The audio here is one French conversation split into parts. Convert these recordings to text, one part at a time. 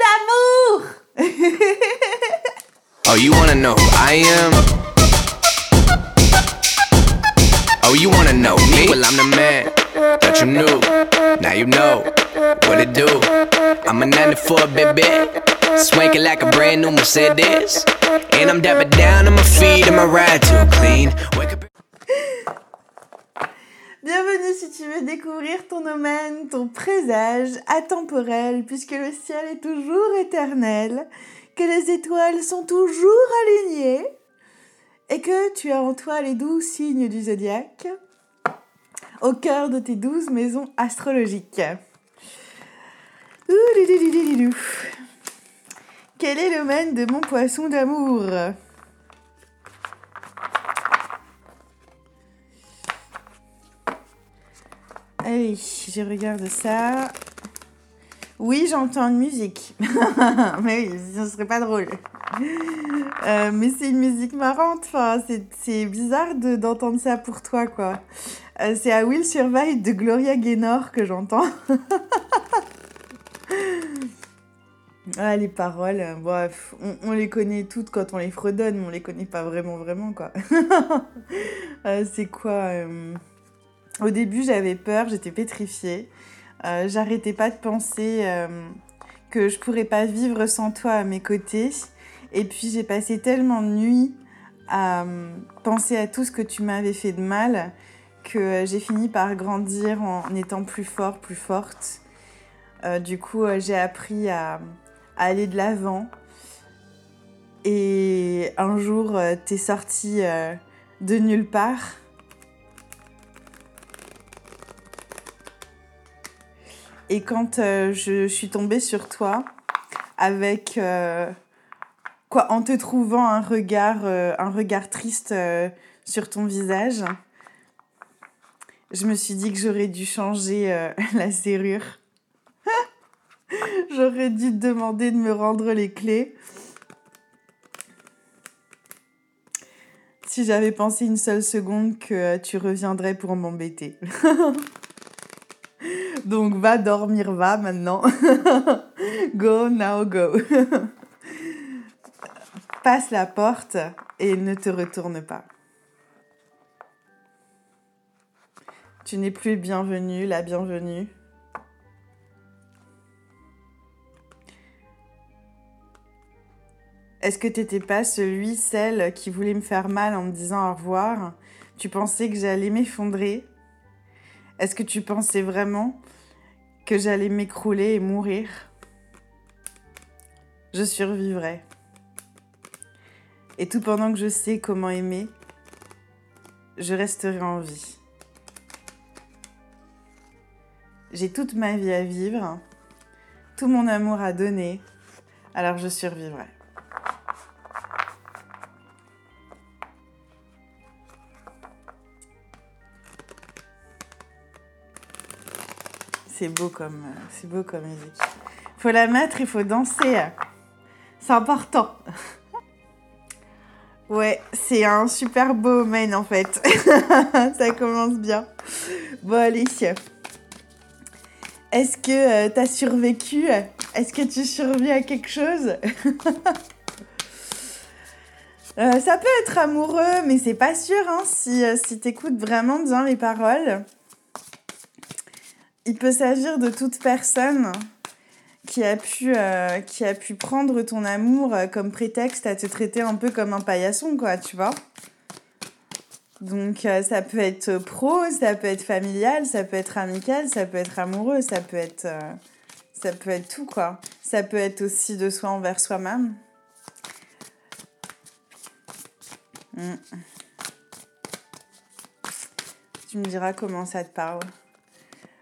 d'amour Oh, you wanna know who I am? Oh, you wanna know me? Well, I'm the man that you knew. Now you know what it do. I'm a 94 baby. Swanking like a brand new Mercedes. And I'm dapper down on my feet and my ride too clean. Wake up. Bienvenue si tu veux découvrir ton domaine, ton présage atemporel, puisque le ciel est toujours éternel, que les étoiles sont toujours alignées, et que tu as en toi les douze signes du zodiaque, au cœur de tes douze maisons astrologiques. Quel est le de mon poisson d'amour? Allez, je regarde ça. Oui, j'entends une musique. mais oui, ce serait pas drôle. Euh, mais c'est une musique marrante. Enfin, c'est- bizarre de- d'entendre ça pour toi, quoi. Euh, c'est à Will Survive de Gloria Gaynor que j'entends. ah, les paroles, bref, on, les connaît toutes quand on les fredonne, mais on les connaît pas vraiment, vraiment, quoi. Euh, c'est quoi Au début, j'avais peur, j'étais pétrifiée. Euh, J'arrêtais pas de penser euh, que je pourrais pas vivre sans toi à mes côtés. Et puis, j'ai passé tellement de nuits à euh, penser à tout ce que tu m'avais fait de mal que j'ai fini par grandir en étant plus fort, plus forte. Du coup, j'ai appris à, à aller de l'avant. Et un jour, t'es sorti euh, de nulle part. Et quand euh, je suis tombée sur toi, avec euh, quoi, en te trouvant un regard, euh, un regard triste sur ton visage, je me suis dit que j'aurais dû changer la serrure. j'aurais dû te demander de me rendre les clés. Si j'avais pensé une seule seconde que tu reviendrais pour m'embêter. Donc va dormir, va maintenant. go now, go. Passe la porte et ne te retourne pas. Tu n'es plus bienvenue, la bienvenue. Est-ce que t'étais pas celui, celle qui voulait me faire mal en me disant au revoir? Tu pensais que j'allais m'effondrer? Est-ce que tu pensais vraiment que j'allais m'écrouler et mourir Je survivrai. Et tout pendant que je sais comment aimer, je resterai en vie. J'ai toute ma vie à vivre, tout mon amour à donner, alors je survivrai. C'est beau comme, c'est beau comme musique. Faut la mettre, il faut danser. C'est important. Ouais, c'est un super beau main en fait. Ça commence bien. Bon, allez. Est-ce que euh, t'as survécu? Est-ce que tu survis à quelque chose? Euh, Ça peut être amoureux, mais c'est pas sûr hein, si, euh, si t'écoutes vraiment bien les paroles. Il peut s'agir de toute personne qui a pu, euh, qui a pu prendre ton amour euh, comme prétexte à te traiter un peu comme un paillasson, quoi, tu vois. Donc euh, ça peut être pro, ça peut être familial, ça peut être amical, ça peut être amoureux, ça peut être, ça peut être tout, quoi. Ça peut être aussi de soi envers soi-même. Mm. Tu me diras comment ça te parle.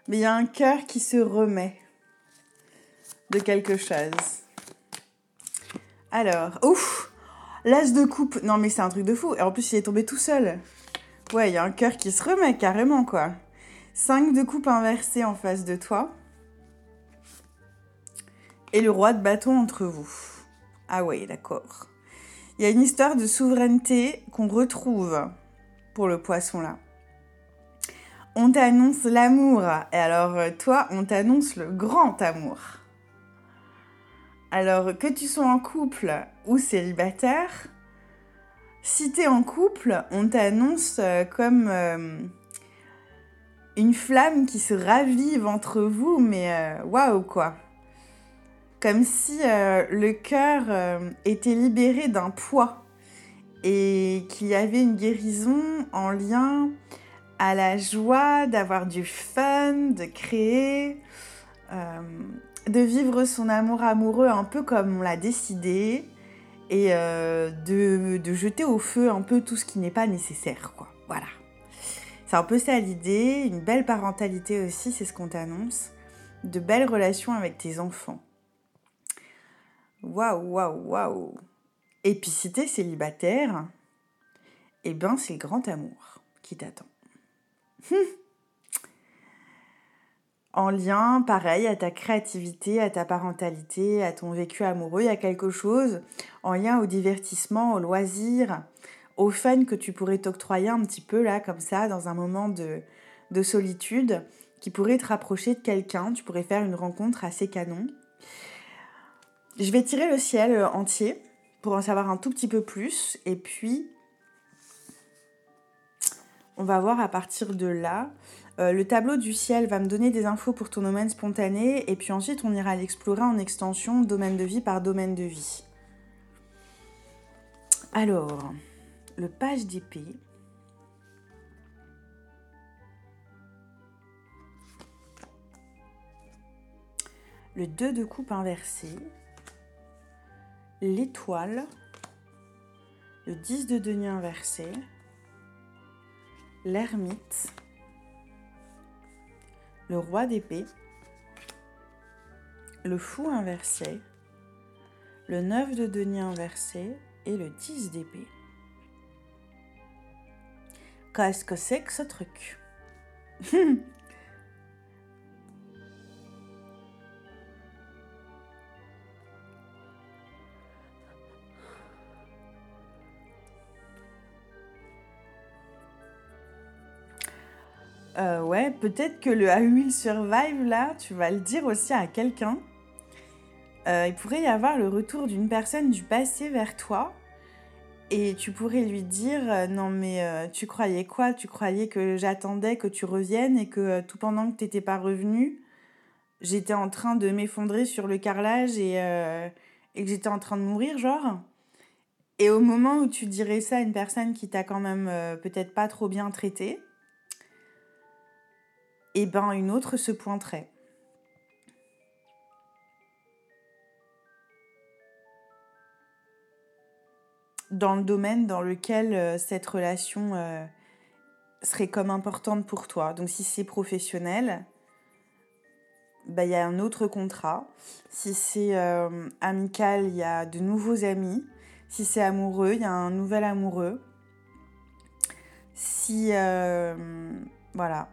Mais il y a un cœur qui se remet de quelque chose. Alors, ouf L'as de coupe. Non, mais c'est un truc de fou. Et en plus, il est tombé tout seul. Ouais, il y a un cœur qui se remet carrément, quoi. 5 de coupe inversé en face de toi. Et le roi de bâton entre vous. Ah ouais, d'accord. Il y a une histoire de souveraineté qu'on retrouve pour le poisson là. On t'annonce l'amour. Et alors, euh, toi, on t'annonce le grand amour. Alors, que tu sois en couple ou célibataire, si t'es en couple, on t'annonce euh, comme euh, une flamme qui se ravive entre vous, mais waouh quoi. Comme si le cœur était libéré d'un poids et qu'il y avait une guérison en lien à la joie d'avoir du fun, de créer, de vivre son amour amoureux un peu comme on l'a décidé et euh, de, jeter au feu un peu tout ce qui n'est pas nécessaire, quoi. Voilà. C'est un peu ça l'idée, une belle parentalité aussi, c'est ce qu'on t'annonce, de belles relations avec tes enfants. Waouh, waouh, waouh. Et puis si célibataire, eh ben c'est le grand amour qui t'attend. En lien, pareil, à ta créativité, à ta parentalité, à ton vécu amoureux, il y a quelque chose en lien au divertissement, au loisir, au fun que tu pourrais t'octroyer un petit peu là, comme ça, dans un moment de, de solitude, qui pourrait te rapprocher de quelqu'un, tu pourrais faire une rencontre assez canon. Je vais tirer le ciel entier pour en savoir un tout petit peu plus, et puis on va voir à partir de là euh, le tableau du ciel va me donner des infos pour ton domaine spontané et puis ensuite on ira l'explorer en extension domaine de vie par domaine de vie. Alors, le page d'épée. Le 2 de coupe inversé. L'étoile. Le 10 de denier inversé. L'ermite le roi d'épée, le fou inversé, le 9 de denier inversé et le 10 d'épée. Qu'est-ce que c'est que ce truc? Euh, ouais, peut-être que le I Will Survive, là, tu vas le dire aussi à quelqu'un. Euh, il pourrait y avoir le retour d'une personne du passé vers toi. Et tu pourrais lui dire euh, Non, mais tu croyais quoi? Tu croyais que j'attendais que tu reviennes et que tout pendant que tu n'étais pas revenu, j'étais en train de m'effondrer sur le carrelage et, et que j'étais en train de mourir, genre? Et au moment où tu dirais ça à une personne qui t'a quand même peut-être pas trop bien traité, et eh ben une autre se pointerait. Dans le domaine dans lequel euh, cette relation euh, serait comme importante pour toi. Donc si c'est professionnel, bah, il y a un autre contrat. Si c'est euh, amical, il y a de nouveaux amis. Si c'est amoureux, il y a un nouvel amoureux. Si... voilà.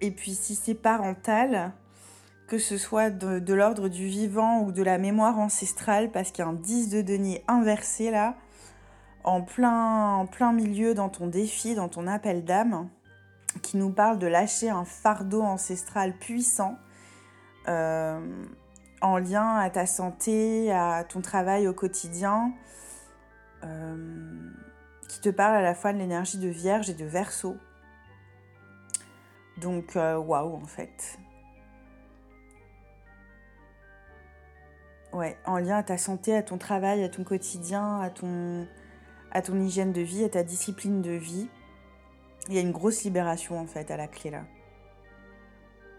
Et puis si c'est parental, que ce soit de, l'ordre du vivant ou de la mémoire ancestrale, parce qu'il y a un 10 de denier inversé là, en plein, milieu dans ton défi, dans ton appel d'âme, qui nous parle de lâcher un fardeau ancestral puissant euh, en lien à ta santé, à ton travail au quotidien, euh, qui te parle à la fois de l'énergie de Vierge et de Verseau. Donc, euh, waouh, en fait. Ouais, en lien à ta santé, à ton travail, à ton quotidien, à ton, à ton hygiène de vie, à ta discipline de vie. Il y a une grosse libération, en fait, à la clé là.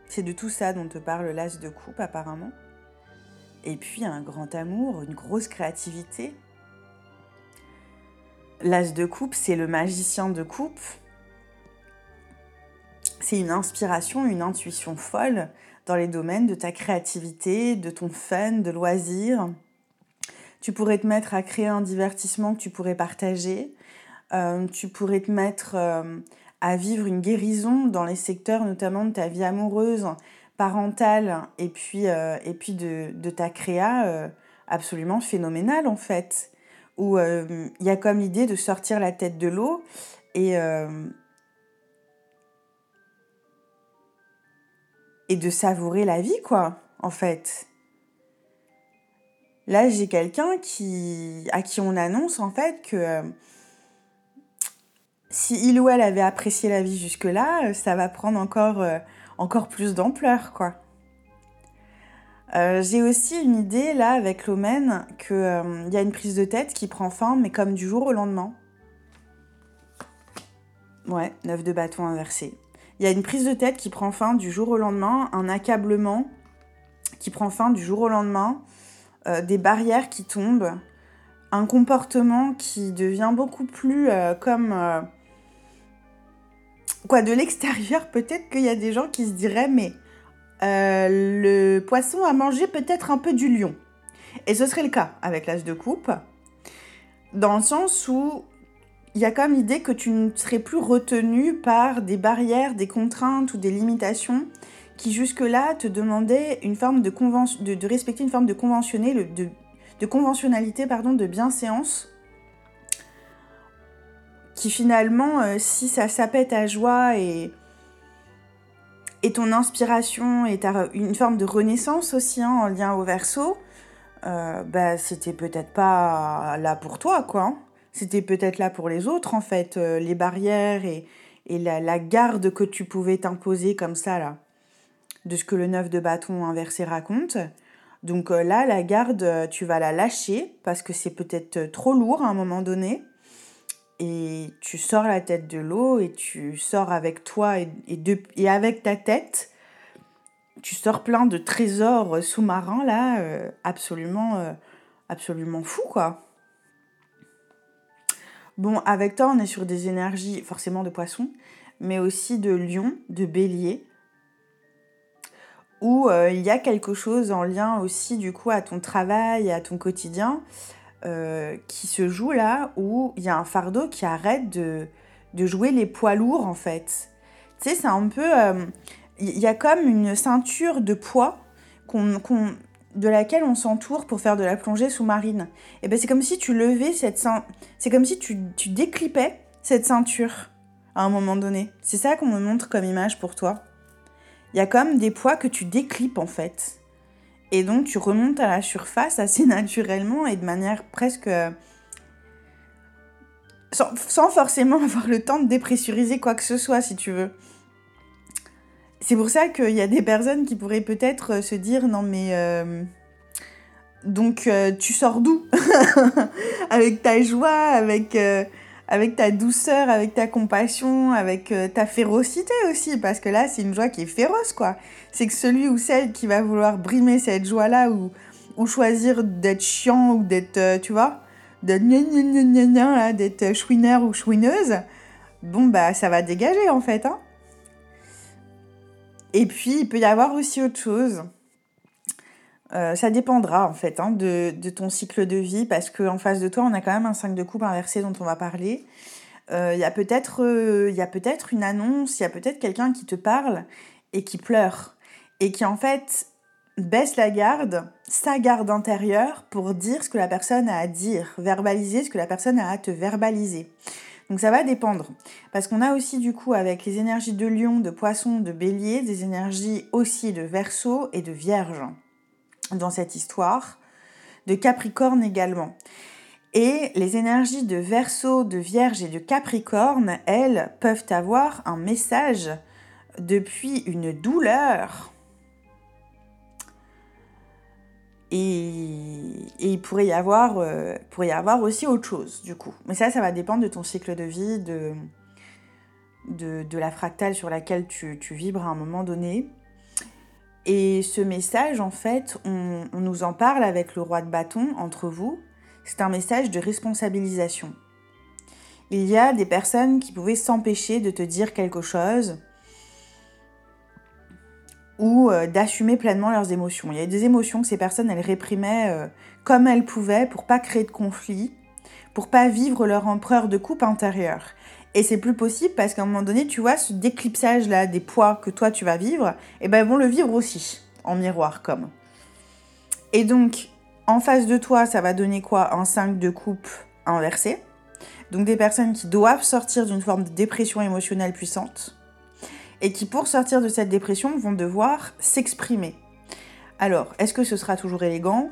C'est de tout ça dont te parle l'as de coupe, apparemment. Et puis, un grand amour, une grosse créativité. L'as de coupe, c'est le magicien de coupe c'est une inspiration, une intuition folle dans les domaines de ta créativité, de ton fun, de loisirs. Tu pourrais te mettre à créer un divertissement que tu pourrais partager. Euh, tu pourrais te mettre euh, à vivre une guérison dans les secteurs notamment de ta vie amoureuse, parentale et puis, euh, et puis de, de, ta créa absolument phénoménale en fait. Où il y a comme l'idée de sortir la tête de l'eau et, et de savourer la vie, quoi. en fait. Là, j'ai quelqu'un qui, à qui on annonce en fait que euh, si il ou elle avait apprécié la vie jusque-là, ça va prendre encore, euh, encore plus d'ampleur, quoi. Euh, j'ai aussi une idée là avec l'Omen qu'il y a une prise de tête qui prend fin, mais comme du jour au lendemain. Ouais, neuf de bâton inversé. Il y a une prise de tête qui prend fin du jour au lendemain, un accablement qui prend fin du jour au lendemain, euh, des barrières qui tombent, un comportement qui devient beaucoup plus euh, comme... Euh, quoi, de l'extérieur, peut-être qu'il y a des gens qui se diraient, mais le poisson a mangé peut-être un peu du lion. Et ce serait le cas avec l'âge de coupe, dans le sens où il y a comme l'idée que tu ne serais plus retenu par des barrières, des contraintes ou des limitations qui jusque-là te demandaient une forme de, de, de, respecter une forme de, de, de conventionnalité pardon, de bienséance qui finalement, euh, si ça sapait ta joie et, ton inspiration et une forme de renaissance aussi hein, en lien au verso, euh, bah, c'était peut-être pas là pour toi, quoi. C'était peut-être là pour les autres, en fait, euh, les barrières et, et la, la, garde que tu pouvais t'imposer comme ça, là, de ce que le neuf de bâton inversé raconte. Donc euh, là, la garde, euh, tu vas la lâcher parce que c'est peut-être trop lourd à un moment donné. Et tu sors la tête de l'eau et tu sors avec toi et, et, de, et avec ta tête, tu sors plein de trésors sous-marins là, absolument, absolument fou quoi. Bon, avec toi, on est sur des énergies forcément de poisson, mais aussi de lion, de bélier, où euh, il y a quelque chose en lien aussi du coup à ton travail, à ton quotidien, euh, qui se joue là, où il y a un fardeau qui arrête de, jouer les poids lourds en fait. Tu sais, c'est un peu... Euh, il y a comme une ceinture de poids qu'on de laquelle on s'entoure pour faire de la plongée sous-marine. Et ben c'est comme si tu levais cette c'est comme si tu, tu déclipais cette ceinture à un moment donné. C'est ça qu'on me montre comme image pour toi. Il y a comme des poids que tu déclipes en fait. Et donc tu remontes à la surface assez naturellement et de manière presque sans, sans forcément avoir le temps de dépressuriser quoi que ce soit si tu veux. C'est pour ça qu'il y a des personnes qui pourraient peut-être euh, se dire non mais euh, donc euh, tu sors d'où avec ta joie, avec avec ta douceur, avec ta compassion, avec ta férocité aussi parce que là c'est une joie qui est féroce quoi. C'est que celui ou celle qui va vouloir brimer cette joie là ou ou choisir d'être chiant ou d'être tu vois d'être d'être chouineur ou chouineuse, bon bah ça va dégager en fait hein. Et puis, il peut y avoir aussi autre chose. Euh, ça dépendra en fait hein, de, ton cycle de vie parce qu'en face de toi, on a quand même un 5 de coupe inversé dont on va parler. Euh, il y a peut-être euh, peut une annonce, il y a peut-être quelqu'un qui te parle et qui pleure et qui en fait baisse la garde, sa garde intérieure pour dire ce que la personne a à dire, verbaliser ce que la personne a à te verbaliser. Donc ça va dépendre. Parce qu'on a aussi du coup avec les énergies de lion, de poisson, de bélier, des énergies aussi de verso et de vierge dans cette histoire, de capricorne également. Et les énergies de verso, de vierge et de capricorne, elles, peuvent avoir un message depuis une douleur Et, il pourrait y, avoir, euh, pourrait y avoir aussi autre chose, du coup. Mais ça, ça va dépendre de ton cycle de vie, de, de, la fractale sur laquelle tu, vibres à un moment donné. Et ce message, en fait, on, on nous en parle avec le roi de bâton entre vous. C'est un message de responsabilisation. Il y a des personnes qui pouvaient s'empêcher de te dire quelque chose ou euh, d'assumer pleinement leurs émotions. Il y a des émotions que ces personnes, elles réprimaient euh, comme elles pouvaient pour pas créer de conflit, pour pas vivre leur empereur de coupe intérieure. Et c'est plus possible parce qu'à un moment donné, tu vois, ce déclipsage-là des poids que toi tu vas vivre, eh ben, elles vont le vivre aussi, en miroir comme. Et donc, en face de toi, ça va donner quoi? Un 5 de coupe inversé. Donc des personnes qui doivent sortir d'une forme de dépression émotionnelle puissante et qui, pour sortir de cette dépression, vont devoir s'exprimer. Alors, est-ce que ce sera toujours élégant?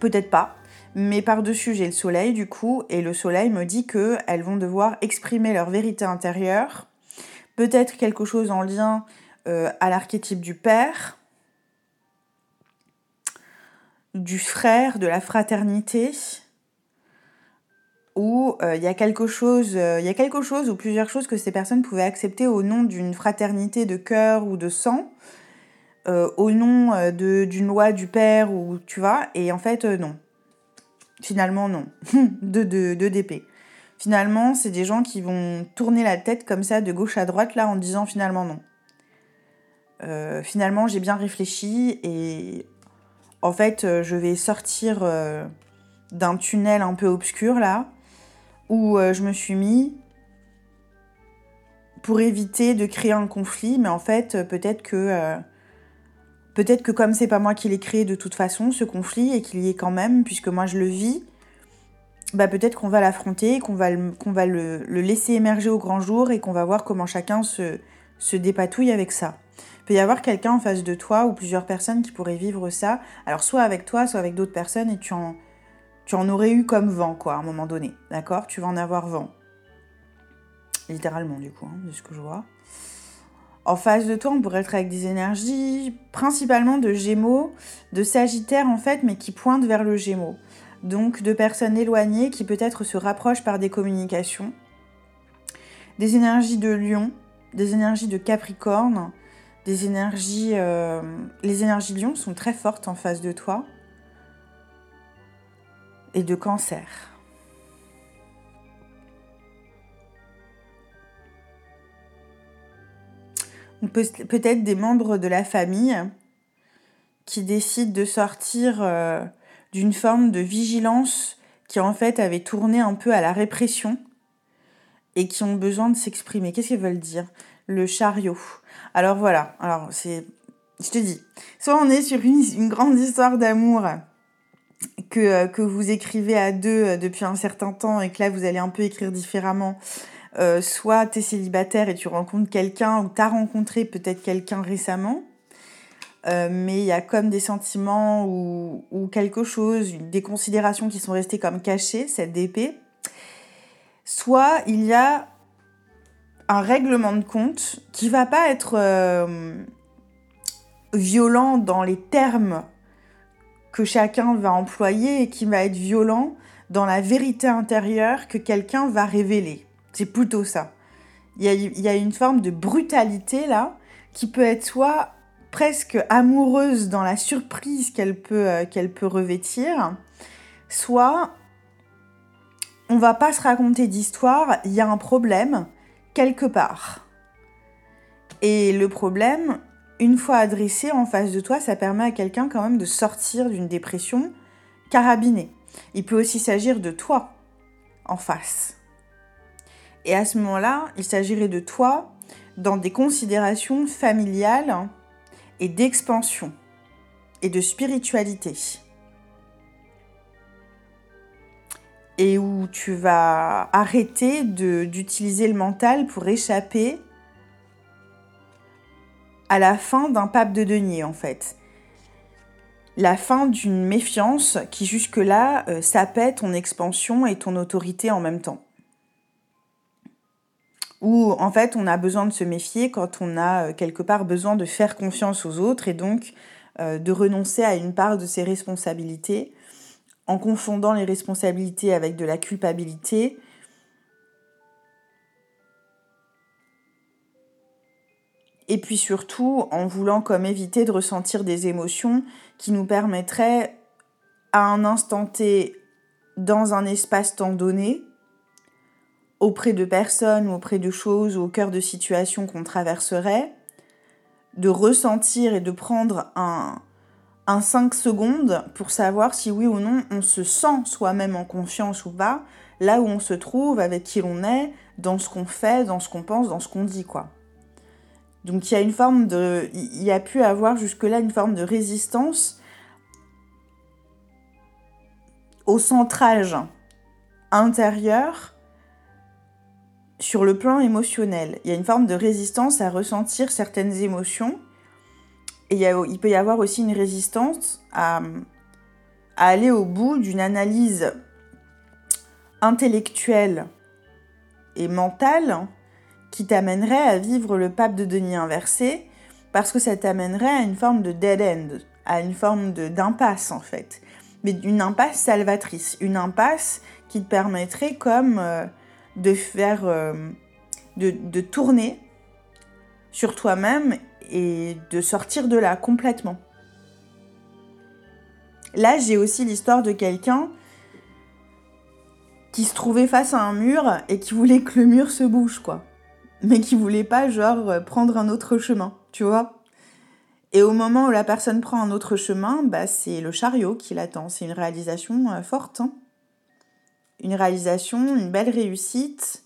Peut-être pas. Mais par-dessus, j'ai le soleil, du coup, et le soleil me dit qu'elles vont devoir exprimer leur vérité intérieure. Peut-être quelque chose en lien euh, à l'archétype du père, du frère, de la fraternité, où euh, il y a quelque chose, euh, il y a quelque chose ou plusieurs choses que ces personnes pouvaient accepter au nom d'une fraternité de cœur ou de sang, euh, au nom d'une loi du père ou tu vois, et en fait non. Finalement non, de, de, de. Finalement, c'est des gens qui vont tourner la tête comme ça de gauche à droite là en disant finalement non. finalement, j'ai bien réfléchi et en fait, je vais sortir d'un tunnel un peu obscur là où euh, je me suis mis pour éviter de créer un conflit, mais en fait, euh, peut-être que euh, peut-être que comme c'est pas moi qui l'ai créé de toute façon, ce conflit, et qu'il y est quand même, puisque moi je le vis, bah peut-être qu'on va l'affronter, qu'on va, le, qu'on va le, laisser émerger au grand jour et qu'on va voir comment chacun se, se dépatouille avec ça. Il peut y avoir quelqu'un en face de toi ou plusieurs personnes qui pourraient vivre ça, alors soit avec toi, soit avec d'autres personnes, et tu en, tu en aurais eu comme vent, quoi, à un moment donné. D'accord? Tu vas en avoir vent. Littéralement, du coup, hein, de ce que je vois. En face de toi, on pourrait être avec des énergies principalement de Gémeaux, de Sagittaire en fait, mais qui pointent vers le Gémeaux. Donc de personnes éloignées qui peut-être se rapprochent par des communications. Des énergies de Lion, des énergies de Capricorne, des énergies... Euh, les énergies Lion sont très fortes en face de toi et de cancer. Peut-être des membres de la famille qui décident de sortir euh, d'une forme de vigilance qui en fait avait tourné un peu à la répression et qui ont besoin de s'exprimer. Qu'est-ce qu'ils veulent dire? Le chariot. Alors voilà, alors c'est... Je te dis, soit on est sur une, une grande histoire d'amour euh, que, vous écrivez à deux euh, depuis un certain temps et que là vous allez un peu écrire différemment, euh, soit tu es célibataire et tu rencontres quelqu'un ou tu as rencontré peut-être quelqu'un récemment, mais il y a comme des sentiments ou, quelque chose, des considérations qui sont restées comme cachées, cette DP. Soit il y a un règlement de compte qui va pas être violent dans les termes que chacun va employer et qui va être violent dans la vérité intérieure que quelqu'un va révéler. C'est plutôt ça. Il y, a, une forme de brutalité là qui peut être soit presque amoureuse dans la surprise qu'elle peut, euh, qu'elle peut revêtir, soit on va pas se raconter d'histoire, il y a un problème quelque part. Et le problème, une fois adressé en face de toi, ça permet à quelqu'un quand même de sortir d'une dépression carabinée. Il peut aussi s'agir de toi en face. Et à ce moment-là, il s'agirait de toi dans des considérations familiales et d'expansion et de spiritualité. Et où tu vas arrêter d'utiliser le mental pour échapper à la fin d'un pape de denier en fait. La fin d'une méfiance qui jusque-là euh, sapait ton expansion et ton autorité en même temps. Ou en fait on a besoin de se méfier quand on a euh, quelque part besoin de faire confiance aux autres et donc euh, de renoncer à une part de ses responsabilités en confondant les responsabilités avec de la culpabilité et puis surtout en voulant comme éviter de ressentir des émotions qui nous permettraient à un instant T dans un espace-temps donné auprès de personnes ou auprès de choses ou au cœur de situations qu'on traverserait, de ressentir et de prendre un, un 5 secondes pour savoir si oui ou non on se sent soi-même en confiance ou pas, là où on se trouve, avec qui l'on est, dans ce qu'on fait, dans ce qu'on pense, dans ce qu'on dit, quoi. Donc il y a une forme de. Il y a pu avoir jusque-là une forme de résistance au centrage intérieur sur le plan émotionnel. Il y a une forme de résistance à ressentir certaines émotions Et il peut y avoir aussi une résistance à, à aller au bout d'une analyse intellectuelle et mentale qui t'amènerait à vivre le pape de Denis inversé parce que ça t'amènerait à une forme de dead end, à une forme d'impasse en fait. Mais une impasse salvatrice, une impasse qui te permettrait comme euh, de faire, euh, de, de tourner sur toi-même et de sortir de là complètement. Là, j'ai aussi l'histoire de quelqu'un qui se trouvait face à un mur et qui voulait que le mur se bouge, quoi. Mais qui voulait pas, genre, prendre un autre chemin, tu vois. Et au moment où la personne prend un autre chemin, bah, c'est le chariot qui l'attend. C'est une réalisation euh, forte. Hein. Une réalisation, une belle réussite.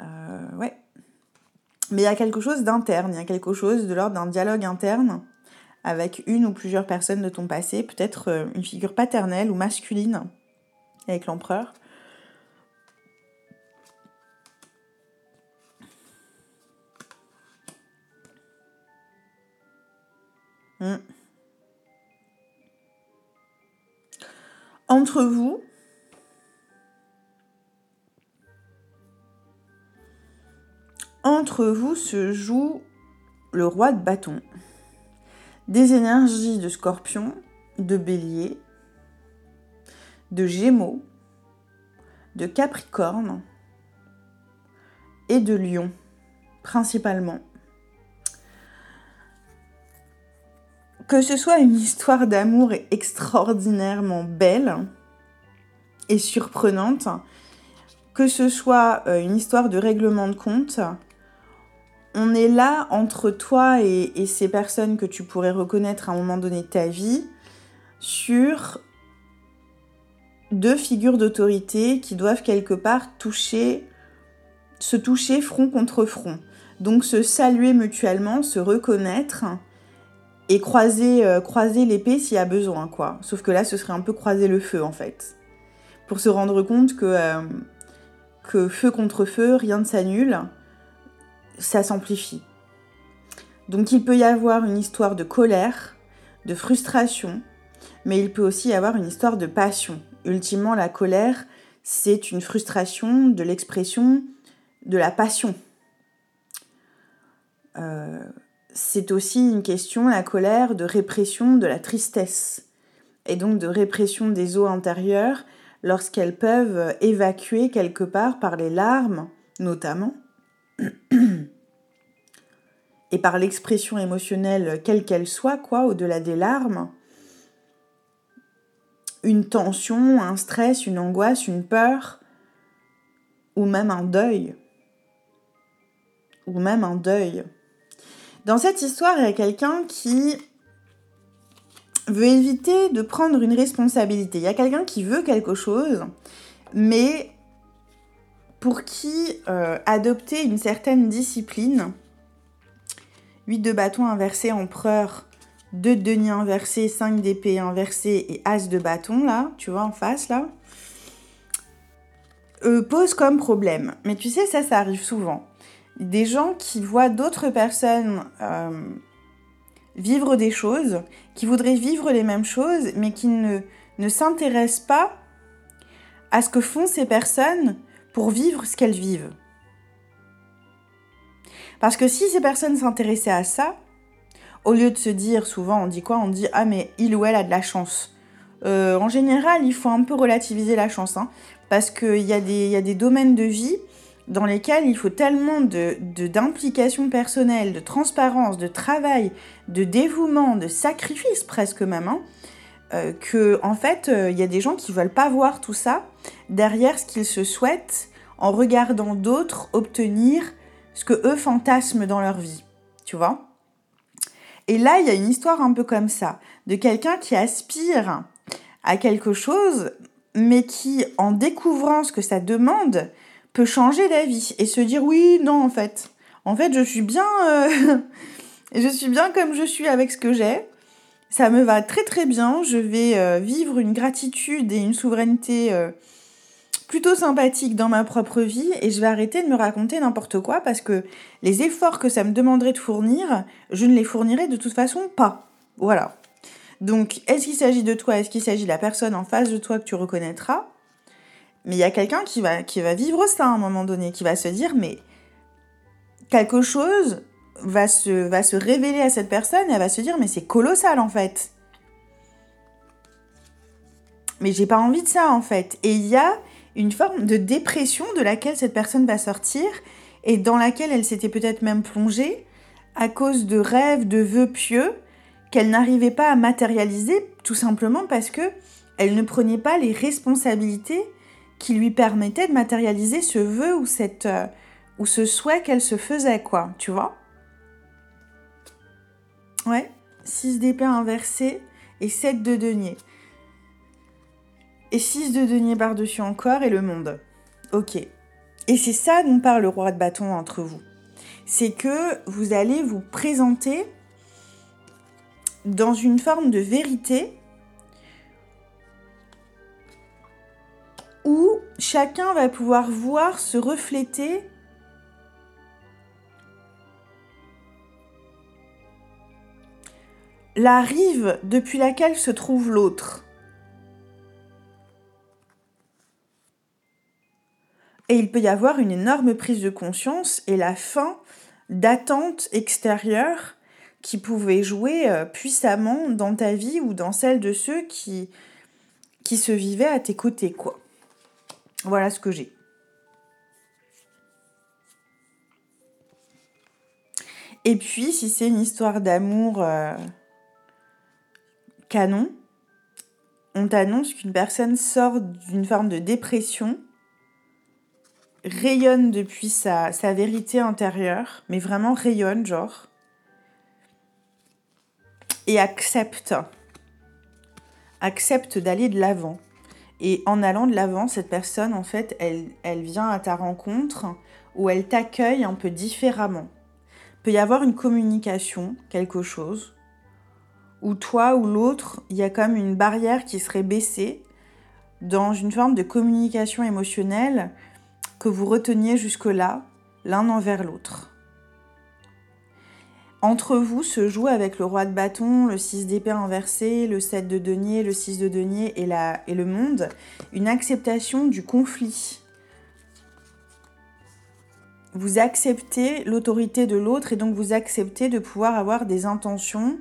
Euh, ouais. Mais il y a quelque chose d'interne, il y a quelque chose de l'ordre d'un dialogue interne avec une ou plusieurs personnes de ton passé, peut-être euh, une figure paternelle ou masculine avec l'empereur. Hmm. Entre vous, entre vous se joue le roi de bâton des énergies de scorpion, de bélier, de gémeaux, de capricorne et de lion, principalement. Que ce soit une histoire d'amour extraordinairement belle et surprenante, que ce soit euh, une histoire de règlement de compte, on est là entre toi et, ces personnes que tu pourrais reconnaître à un moment donné de ta vie sur deux figures d'autorité qui doivent quelque part toucher, se toucher front contre front. Donc se saluer mutuellement, se reconnaître et croiser, euh, croiser l'épée s'il y a besoin, quoi. Sauf que là, ce serait un peu croiser le feu, en fait. Pour se rendre compte que, euh, que feu contre feu, rien ne s'annule ça s'amplifie. Donc il peut y avoir une histoire de colère, de frustration, mais il peut aussi y avoir une histoire de passion. Ultimement, la colère, c'est une frustration de l'expression de la passion. Euh, c'est aussi une question, la colère, de répression de la tristesse, et donc de répression des eaux intérieures lorsqu'elles peuvent évacuer quelque part par les larmes, notamment, et par l'expression émotionnelle quelle qu'elle soit, quoi, au-delà des larmes, une tension, un stress, une angoisse, une peur, ou même un deuil. Ou même un deuil. Dans cette histoire, il y a quelqu'un qui veut éviter de prendre une responsabilité. Il y a quelqu'un qui veut quelque chose, mais pour qui euh, adopter une certaine discipline, 8 de bâton inversé, empereur, 2 de denier inversé, 5 d'épée inversé et as de bâton, là, tu vois, en face, là, euh, pose comme problème. Mais tu sais, ça, ça arrive souvent. Des gens qui voient d'autres personnes euh, vivre des choses, qui voudraient vivre les mêmes choses, mais qui ne, s'intéressent pas à ce que font ces personnes pour vivre ce qu'elles vivent. Parce que si ces personnes s'intéressaient à ça, au lieu de se dire, souvent on dit quoi On dit ah mais il ou elle a de la chance. Euh, en général, il faut un peu relativiser la chance, hein, parce qu'il y, y a des domaines de vie dans lesquels il faut tellement de d'implication personnelle, de transparence, de travail, de dévouement, de sacrifice presque même, hein, euh, que en fait, euh, il y a des gens qui veulent pas voir tout ça derrière ce qu'ils se souhaitent en regardant d'autres obtenir ce que eux fantasment dans leur vie, tu vois. Et là, il y a une histoire un peu comme ça, de quelqu'un qui aspire à quelque chose, mais qui, en découvrant ce que ça demande, peut changer d'avis et se dire oui, non, en fait, en fait, je suis bien, euh, je suis bien comme je suis avec ce que j'ai ça me va très très bien. Je vais euh, vivre une gratitude et une souveraineté euh, plutôt sympathique dans ma propre vie et je vais arrêter de me raconter n'importe quoi parce que les efforts que ça me demanderait de fournir, je ne les fournirai de toute façon pas. Voilà. Donc, est-ce qu'il s'agit de toi? Est-ce qu'il s'agit de la personne en face de toi que tu reconnaîtras? Mais il y a quelqu'un qui va, vivre ça à un moment donné, qui va se dire, mais quelque chose va se, va se révéler à cette personne et elle va se dire, mais c'est colossal en fait. Mais j'ai pas envie de ça en fait. Et il y a une forme de dépression de laquelle cette personne va sortir et dans laquelle elle s'était peut-être même plongée à cause de rêves, de vœux pieux qu'elle n'arrivait pas à matérialiser tout simplement parce que elle ne prenait pas les responsabilités qui lui permettaient de matérialiser ce vœu ou cette euh, ou ce souhait qu'elle se faisait quoi, tu vois? Ouais, 6 d'épée inversé et 7 de denier. Et 6 de denier par-dessus encore et le monde. Ok. Et c'est ça dont parle le roi de bâton entre vous. C'est que vous allez vous présenter dans une forme de vérité où chacun va pouvoir voir se refléter la rive depuis laquelle se trouve l'autre. Et il peut y avoir une énorme prise de conscience et la fin d'attentes extérieures qui pouvaient jouer euh, puissamment dans ta vie ou dans celle de ceux qui, qui se vivaient à tes côtés, quoi. Voilà ce que j'ai. Et puis, si c'est une histoire d'amour euh, canon, on t'annonce qu'une personne sort d'une forme de dépression, rayonne depuis sa, sa vérité intérieure, mais vraiment rayonne, genre, et accepte, accepte d'aller de l'avant. Et en allant de l'avant, cette personne, en fait, elle, elle vient à ta rencontre où elle t'accueille un peu différemment. Il peut y avoir une communication, quelque chose, où toi ou l'autre, il y a comme une barrière qui serait baissée dans une forme de communication émotionnelle que vous reteniez jusque-là, l'un envers l'autre. Entre vous se joue avec le roi de bâton, le 6 d'épée inversé, le 7 de denier, le 6 de denier et, et le monde, une acceptation du conflit. Vous acceptez l'autorité de l'autre et donc vous acceptez de pouvoir avoir des intentions,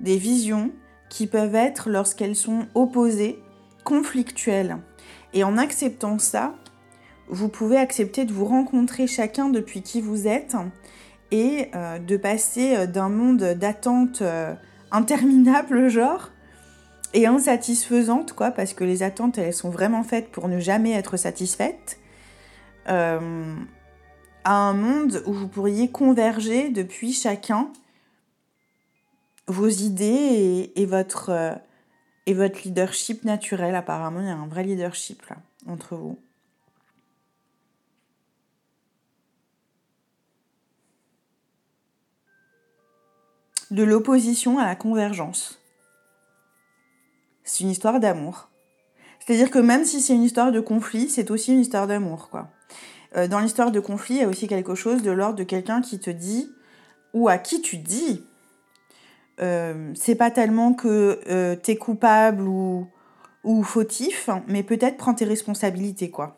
des visions qui peuvent être, lorsqu'elles sont opposées, conflictuelles. Et en acceptant ça, vous pouvez accepter de vous rencontrer chacun depuis qui vous êtes et euh, de passer euh, d'un monde d'attente euh, interminable, genre, et insatisfaisante, quoi, parce que les attentes, elles sont vraiment faites pour ne jamais être satisfaites, à un monde où vous pourriez converger depuis chacun vos idées et, votre, euh, et votre leadership naturel. Apparemment, il y a un vrai leadership là, entre vous. De l'opposition à la convergence. C'est une histoire d'amour. C'est-à-dire que même si c'est une histoire de conflit, c'est aussi une histoire d'amour, quoi. Euh, dans l'histoire de conflit, il y a aussi quelque chose de l'ordre de quelqu'un qui te dit, ou à qui tu dis, euh, c'est pas tellement que euh, t'es coupable ou, ou fautif, mais peut-être prends tes responsabilités, quoi.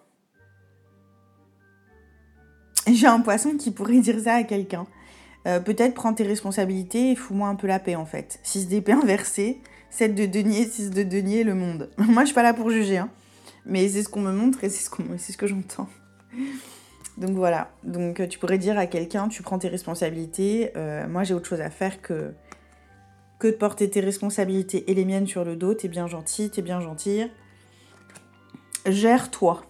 J'ai un poisson qui pourrait dire ça à quelqu'un. Euh, peut-être prends tes responsabilités et fous-moi un peu la paix, en fait. 6 d'épée inversé, 7 de denier, 6 de denier, le monde. Moi, je suis pas là pour juger, hein. Mais c'est ce qu'on me montre et c'est ce, ce que j'entends. Donc voilà. Donc tu pourrais dire à quelqu'un, tu prends tes responsabilités. moi, j'ai autre chose à faire que que de porter tes responsabilités et les miennes sur le dos. T'es bien gentil, t'es bien gentil. Gère-toi.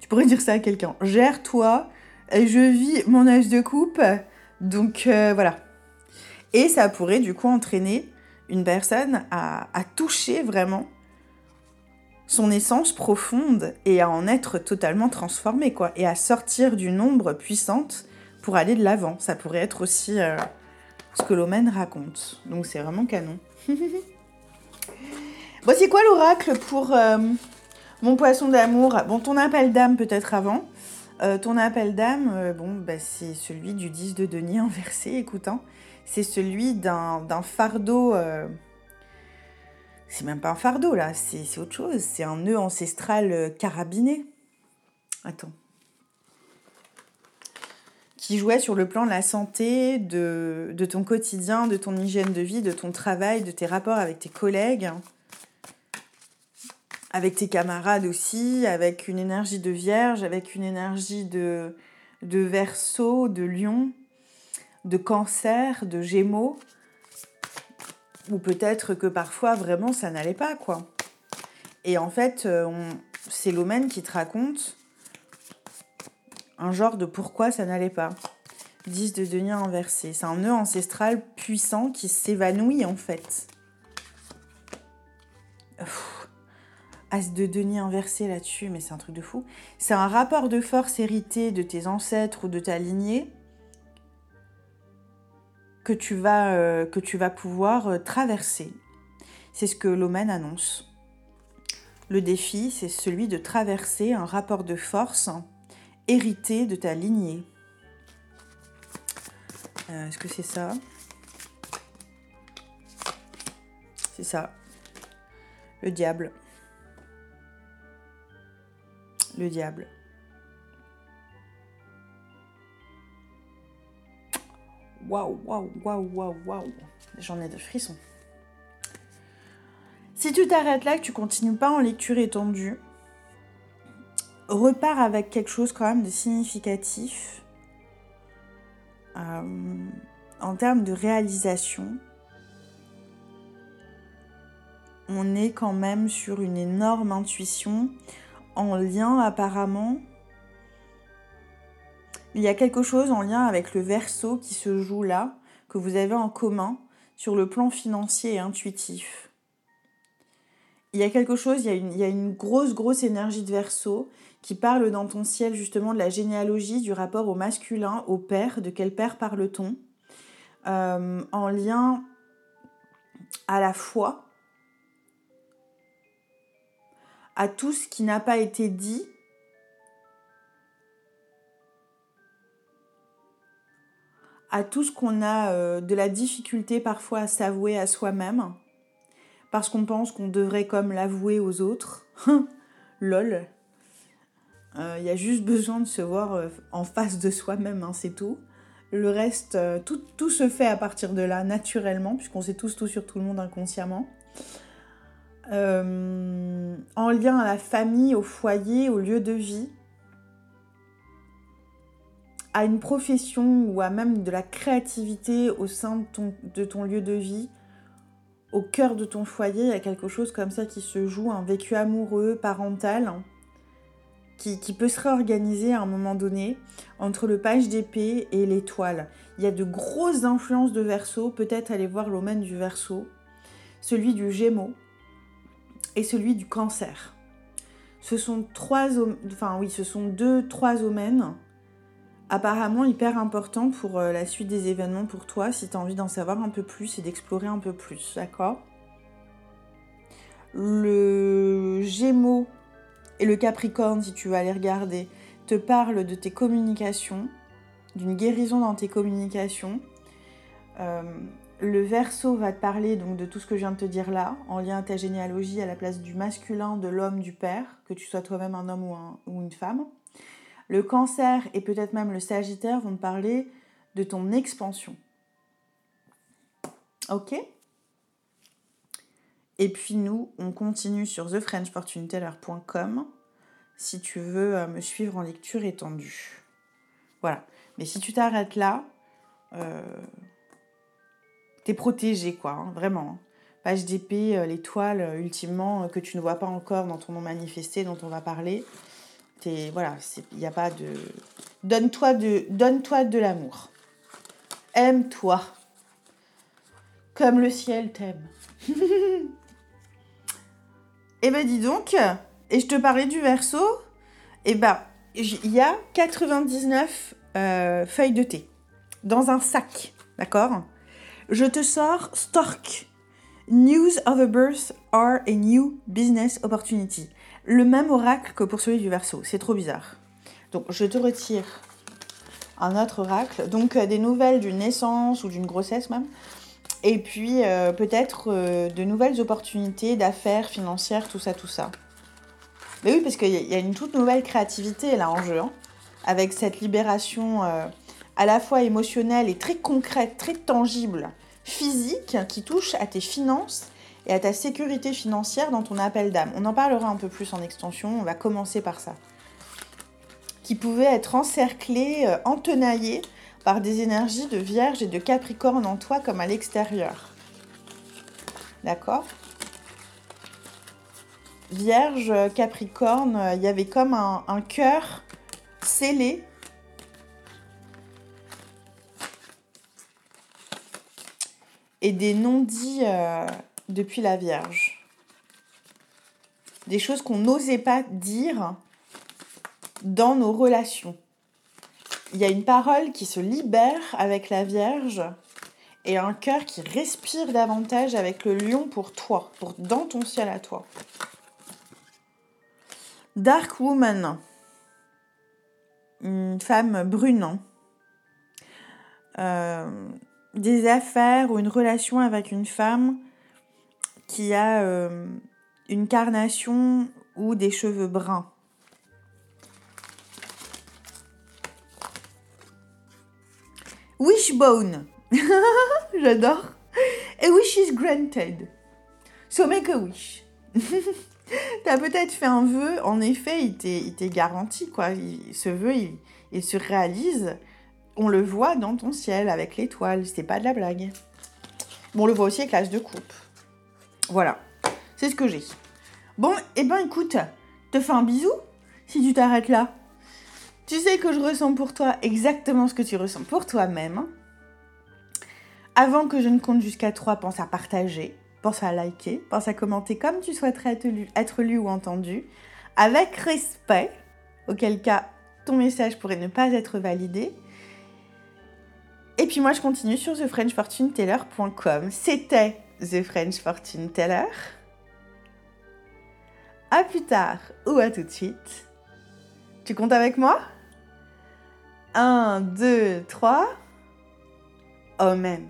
Tu pourrais dire ça à quelqu'un. Gère-toi. Je vis mon âge de coupe. Donc euh, voilà. Et ça pourrait du coup entraîner une personne à, toucher vraiment son essence profonde et à en être totalement transformée, quoi. Et à sortir d'une ombre puissante pour aller de l'avant. Ça pourrait être aussi. Euh, ce que l'Omen raconte. Donc c'est vraiment canon. Voici quoi l'oracle pour, euh, Mon poisson d'amour, bon, ton appel d'âme peut-être avant. Euh, ton appel d'âme, euh, bon, bah, c'est celui du 10 de denier inversé, écoute, hein. c'est celui d'un fardeau. Euh, c'est même pas un fardeau là, c'est autre chose, c'est un nœud ancestral carabiné. Attends. Qui jouait sur le plan de la santé, de ton quotidien, de ton hygiène de vie, de ton travail, de tes rapports avec tes collègues avec tes camarades aussi, avec une énergie de vierge, avec une énergie de, de verso, de lion, de cancer, de gémeaux. Ou peut-être que parfois vraiment ça n'allait pas, quoi. Et en fait, euh, c'est l'Omen qui te raconte un genre de pourquoi ça n'allait pas. 10 de denier inversé. C'est un nœud ancestral puissant qui s'évanouit en fait. As de denier inversé là-dessus, mais c'est un truc de fou. C'est un rapport de force hérité de tes ancêtres ou de ta lignée que tu vas, euh, pouvoir euh, traverser. C'est ce que l'Omen annonce. Le défi, c'est celui de traverser un rapport de force hérité de ta lignée. Euh, est-ce que c'est ça? C'est ça. Le diable le diable. Waouh, waouh, waouh, waouh, waouh. J'en ai de frissons. Si tu t'arrêtes là, que tu continues pas en lecture étendue, repars avec quelque chose quand même de significatif euh, en termes de réalisation. On est quand même sur une énorme intuition en lien apparemment. Il y a quelque chose en lien avec le verso qui se joue là, que vous avez en commun sur le plan financier et intuitif. Il y a quelque chose, il y a une, grosse, grosse énergie de verso qui parle dans ton ciel justement de la généalogie, du rapport au masculin, au père, de quel père parle-t-on, euh, en lien à la foi, à tout ce qui n'a pas été dit. à tout ce qu'on a euh, de la difficulté parfois à s'avouer à soi-même, parce qu'on pense qu'on devrait comme l'avouer aux autres. Lol. Il euh, y a juste besoin de se voir euh, en face de soi-même, hein, c'est tout. Le reste, tout, tout, se fait à partir de là, naturellement, puisqu'on sait tous tout sur tout le monde inconsciemment. Euh, en lien à la famille, au foyer, au lieu de vie, à une profession ou à même de la créativité au sein de ton, lieu de vie, au cœur de ton foyer, il y a quelque chose comme ça qui se joue, un vécu amoureux, parental, qui, peut se réorganiser à un moment donné entre le page d'épée et l'étoile. Il y a de grosses influences de verso, peut-être aller voir l'omen du verso, celui du gémeaux, et celui du cancer. Ce sont trois, enfin oui, ce sont deux, trois omens apparemment hyper importants pour euh, la suite des événements pour toi si tu as envie d'en savoir un peu plus et d'explorer un peu plus, d'accord? Le Gémeaux et le Capricorne, si tu vas aller regarder, te parlent de tes communications, d'une guérison dans tes communications. Euh, le verso va te parler donc de tout ce que je viens de te dire là, en lien à ta généalogie, à la place du masculin, de l'homme, du père, que tu sois toi-même un homme ou, une femme. Le cancer et peut-être même le sagittaire vont te parler de ton expansion. Ok? Et puis nous, on continue sur thefrenchfortuneteller.com si tu veux euh, me suivre en lecture étendue. Voilà. Mais si tu t'arrêtes là, euh, t'es protégé, quoi, hein, vraiment. Page d'épée, euh, l'étoile, euh, ultimement, euh, que tu ne vois pas encore dans ton nom manifesté, dont on va parler. T'es, voilà, il n'y a pas de... Donne-toi de, donne-toi de l'amour. Aime-toi. Comme le ciel t'aime. Eh ben dis donc, et je te parlais du verso, eh ben il y a 99 feuilles de thé dans un sac, d'accord? Je te sors Stork. News of a birth are a new business opportunity. le même oracle que pour celui du verso. C'est trop bizarre. Donc je te retire un autre oracle. Donc euh, des nouvelles d'une naissance ou d'une grossesse même. Et puis euh, peut-être euh, de nouvelles opportunités d'affaires financières, tout ça, tout ça. Mais oui, parce qu'il y a une toute nouvelle créativité là en jeu. Hein, avec cette libération à la fois émotionnelle et très concrète, très tangible, physique, qui touche à tes finances et à ta sécurité financière dans ton appel d'âme. On en parlera un peu plus en extension, on va commencer par ça qui pouvait être encerclé, euh, entenaillé par des énergies de Vierge et de Capricorne en toi comme à l'extérieur. D'accord? Vierge, Capricorne, il y avait comme un, cœur scellé. Et des non-dits euh, depuis la Vierge. Des choses qu'on n'osait pas dire dans nos relations. Il y a une parole qui se libère avec la Vierge et un cœur qui respire davantage avec le lion pour toi, pour dans ton ciel à toi. Dark Woman, une femme brune, euh, des affaires ou une relation avec une femme qui a euh, une carnation ou des cheveux bruns. Wishbone. J'adore. A wish is granted. So make a wish. T'as peut-être fait un vœu, en effet, il t'est garanti, quoi. ce vœu, il, se réalise. On le voit dans ton ciel avec l'étoile, c'est pas de la blague. Bon, on le voit aussi avec l'âge de coupe. Voilà, c'est ce que j'ai. Bon, eh ben écoute, te fais un bisou si tu t'arrêtes là. Tu sais que je ressens pour toi exactement ce que tu ressens pour toi-même. Avant que je ne compte jusqu'à 3, pense à partager, pense à liker, pense à commenter comme tu souhaiterais être lu ou entendu, avec respect, auquel cas ton message pourrait ne pas être validé. Et puis moi je continue sur thefrenchfortuneteller.com. C'était The French Fortune Teller. À plus tard ou à tout de suite. Tu comptes avec moi? 1, 2, 3. Amen.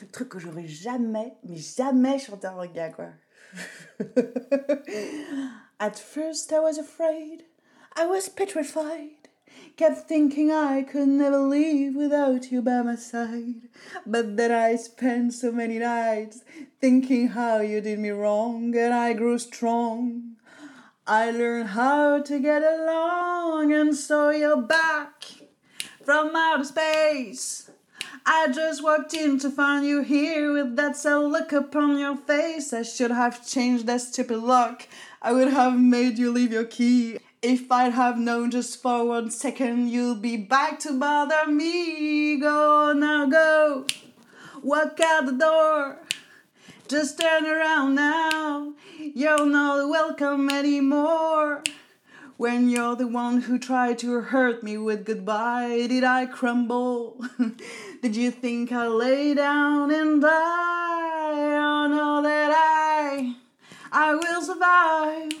Le truc que j'aurais jamais, mais jamais chanté en reggae, quoi. At first I was afraid, I was petrified. Kept thinking I could never leave without you by my side. But then I spent so many nights thinking how you did me wrong, and I grew strong. I learned how to get along, and so you're back from outer space. I just walked in to find you here with that sad look upon your face. I should have changed that stupid lock. I would have made you leave your key. If I'd have known just for one second you'll be back to bother me, go now go. Walk out the door. Just turn around now. You're not welcome anymore. When you're the one who tried to hurt me with goodbye, did I crumble? did you think I lay down and die? I know that I, I will survive.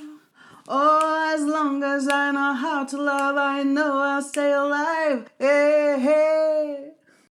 Oh, as long as I know how to love, I know I'll stay alive. Hey, hey.